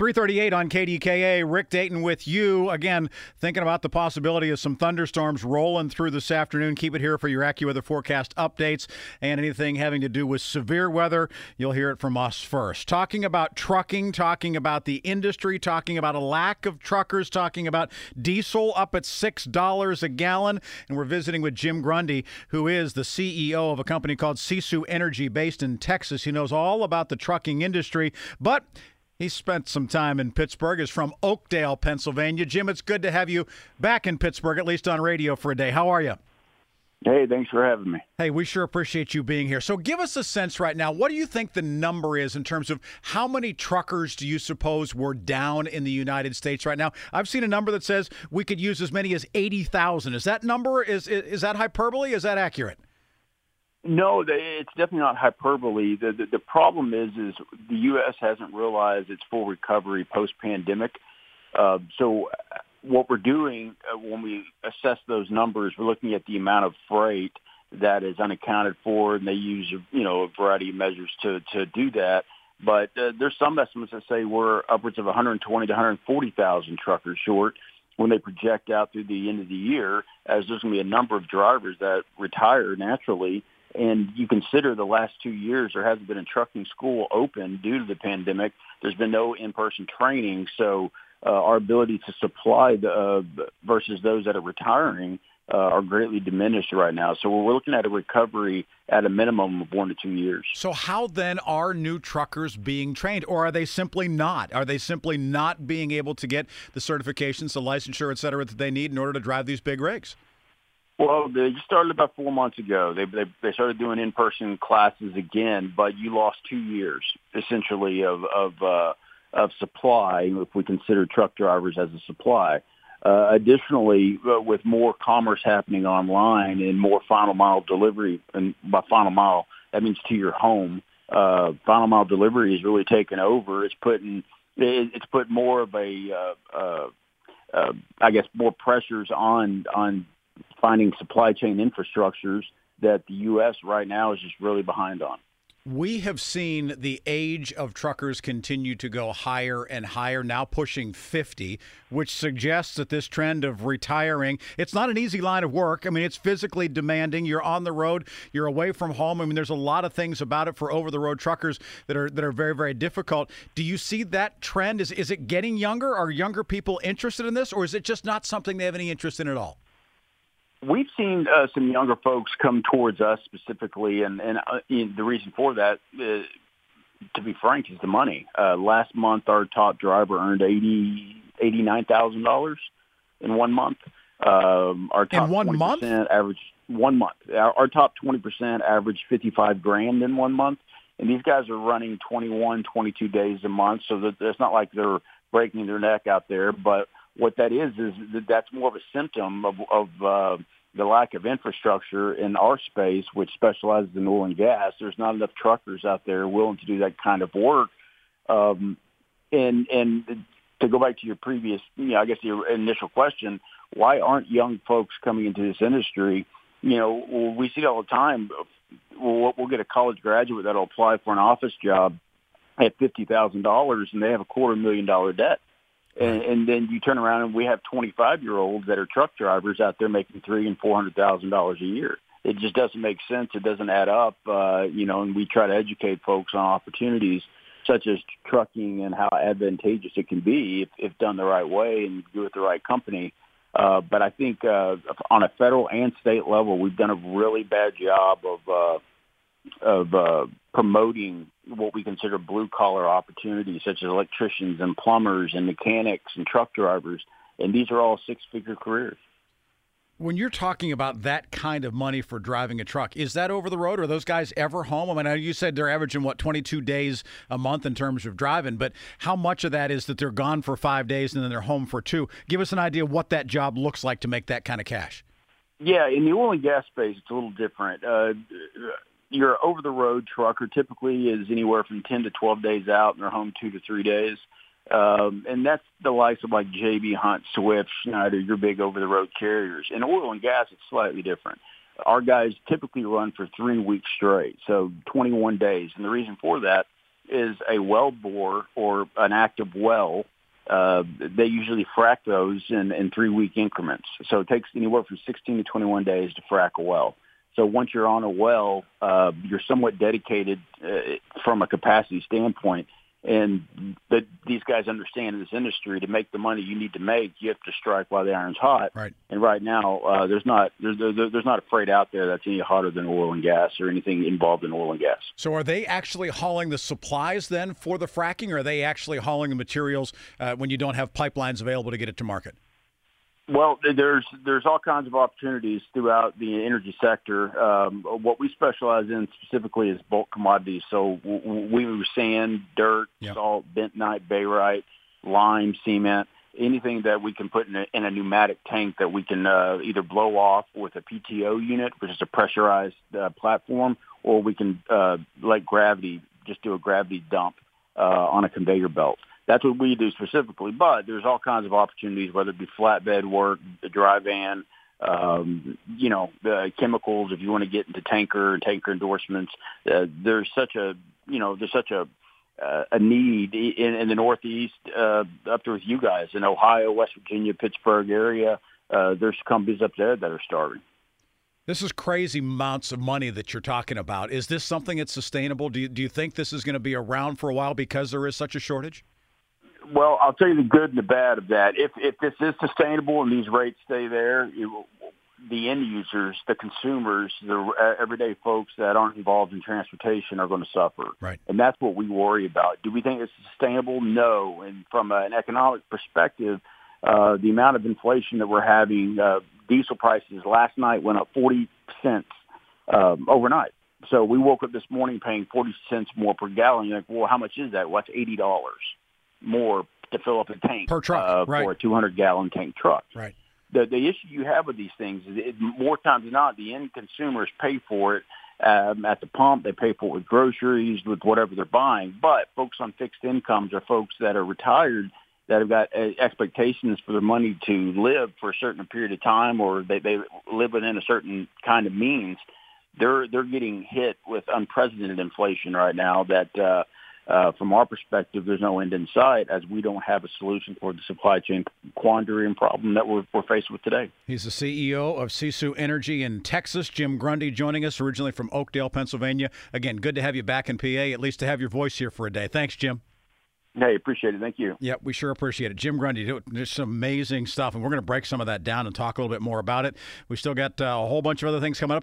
338 on KDKA. Rick Dayton with you. Again, thinking about the possibility of some thunderstorms rolling through this afternoon. Keep it here for your AccuWeather forecast updates and anything having to do with severe weather. You'll hear it from us first. Talking about trucking, talking about the industry, talking about a lack of truckers, talking about diesel up at $6 a gallon. And we're visiting with Jim Grundy, who is the CEO of a company called Sisu Energy based in Texas. He knows all about the trucking industry, but he spent some time in Pittsburgh, is from Oakdale, Pennsylvania. Jim, it's good to have you back in Pittsburgh, at least on radio for a day. How are you? Hey, thanks for having me. Hey, we sure appreciate you being here. So, give us a sense right now. What do you think the number is in terms of how many truckers do you suppose were down in the United States right now? I've seen a number that says we could use as many as eighty thousand. Is that number is is that hyperbole? Is that accurate? No, it's definitely not hyperbole. The, the, the problem is, is the U.S. hasn't realized its full recovery post pandemic. Uh, so, what we're doing uh, when we assess those numbers, we're looking at the amount of freight that is unaccounted for, and they use you know a variety of measures to to do that. But uh, there's some estimates that say we're upwards of 120 to 140,000 truckers short when they project out through the end of the year, as there's going to be a number of drivers that retire naturally and you consider the last two years, there hasn't been a trucking school open due to the pandemic. There's been no in-person training, so uh, our ability to supply the, uh, versus those that are retiring uh, are greatly diminished right now. So we're looking at a recovery at a minimum of one to two years. So how then are new truckers being trained, or are they simply not? Are they simply not being able to get the certifications, the licensure, et cetera, that they need in order to drive these big rigs? Well, they started about four months ago. They they, they started doing in person classes again, but you lost two years essentially of of uh, of supply if we consider truck drivers as a supply. Uh, additionally, uh, with more commerce happening online and more final mile delivery, and by final mile that means to your home. Uh, final mile delivery is really taken over. It's putting it, it's put more of a uh, uh, uh, I guess more pressures on on finding supply chain infrastructures that the U.S. right now is just really behind on. We have seen the age of truckers continue to go higher and higher, now pushing 50, which suggests that this trend of retiring, it's not an easy line of work. I mean, it's physically demanding. You're on the road, you're away from home. I mean, there's a lot of things about it for over the road truckers that are that are very very difficult. Do you see that trend? Is is it getting younger? Are younger people interested in this or is it just not something they have any interest in at all? We've seen uh, some younger folks come towards us specifically, and and uh, the reason for that, uh, to be frank, is the money. Uh, last month, our top driver earned eighty eighty nine thousand dollars in one month. Um, our top in one month, average one month. Our, our top twenty percent average fifty five grand in one month, and these guys are running 21, 22 days a month. So that it's not like they're breaking their neck out there, but what that is is that that's more of a symptom of, of uh, the lack of infrastructure in our space, which specializes in oil and gas. There's not enough truckers out there willing to do that kind of work. Um, and and to go back to your previous, you know, I guess your initial question, why aren't young folks coming into this industry? You know, we see it all the time. We'll, we'll get a college graduate that'll apply for an office job at fifty thousand dollars, and they have a quarter million dollar debt. And, and then you turn around and we have 25 year olds that are truck drivers out there making three and four hundred thousand dollars a year. It just doesn't make sense. It doesn't add up, uh, you know. And we try to educate folks on opportunities such as trucking and how advantageous it can be if, if done the right way and do it the right company. Uh, but I think uh, on a federal and state level, we've done a really bad job of uh, of uh, promoting what we consider blue collar opportunities, such as electricians and plumbers and mechanics and truck drivers, and these are all six figure careers. When you're talking about that kind of money for driving a truck, is that over the road? Are those guys ever home? I mean, you said they're averaging what 22 days a month in terms of driving, but how much of that is that they're gone for five days and then they're home for two? Give us an idea what that job looks like to make that kind of cash. Yeah, in the oil and gas space, it's a little different. Uh, your over the road trucker typically is anywhere from 10 to 12 days out and they're home two to three days. Um, and that's the likes of like JB Hunt, Swift, Schneider, your big over the road carriers. In oil and gas, it's slightly different. Our guys typically run for three weeks straight, so 21 days. And the reason for that is a well bore or an active well. Uh, they usually frack those in, in three week increments. So it takes anywhere from 16 to 21 days to frack a well. So once you're on a well, uh, you're somewhat dedicated uh, from a capacity standpoint and that these guys understand in this industry to make the money you need to make, you have to strike while the iron's hot. Right. And right now, uh, there's not there's there's not a freight out there that's any hotter than oil and gas or anything involved in oil and gas. So, are they actually hauling the supplies then for the fracking, or are they actually hauling the materials uh, when you don't have pipelines available to get it to market? Well, there's there's all kinds of opportunities throughout the energy sector. Um, what we specialize in specifically is bulk commodities. So we use sand, dirt, yep. salt, bentonite, barite, lime, cement, anything that we can put in a, in a pneumatic tank that we can uh, either blow off with a PTO unit, which is a pressurized uh, platform, or we can uh, let gravity just do a gravity dump uh, on a conveyor belt that's what we do specifically. But there's all kinds of opportunities, whether it be flatbed work, the dry van, um, you know, the chemicals. If you want to get into tanker and tanker endorsements, uh, there's such a, you know, there's such a uh, a need in, in the Northeast, uh, up there with you guys in Ohio, West Virginia, Pittsburgh area. Uh, there's companies up there that are starving. This is crazy amounts of money that you're talking about. Is this something that's sustainable? Do you, do you think this is going to be around for a while because there is such a shortage? Well, I'll tell you the good and the bad of that. If if this is sustainable and these rates stay there, it, the end users, the consumers, the uh, everyday folks that aren't involved in transportation are going to suffer. Right. And that's what we worry about. Do we think it's sustainable? No. And from an economic perspective, uh, the amount of inflation that we're having, uh, diesel prices last night went up 40 cents um, overnight. So we woke up this morning paying 40 cents more per gallon. You're like, well, how much is that? Well, that's $80 more to fill up a tank per truck uh, right. for a 200 gallon tank truck. Right. The the issue you have with these things is it, more times than not the end consumers pay for it um, at the pump. They pay for it with groceries, with whatever they're buying. But folks on fixed incomes are folks that are retired that have got uh, expectations for their money to live for a certain period of time, or they they live within a certain kind of means. They're they're getting hit with unprecedented inflation right now. That uh, uh, from our perspective, there's no end in sight as we don't have a solution for the supply chain quandary and problem that we're, we're faced with today. He's the CEO of Sisu Energy in Texas. Jim Grundy joining us originally from Oakdale, Pennsylvania. Again, good to have you back in PA, at least to have your voice here for a day. Thanks, Jim. Hey, appreciate it. Thank you. Yeah, we sure appreciate it. Jim Grundy, there's some amazing stuff, and we're going to break some of that down and talk a little bit more about it. We still got uh, a whole bunch of other things coming up.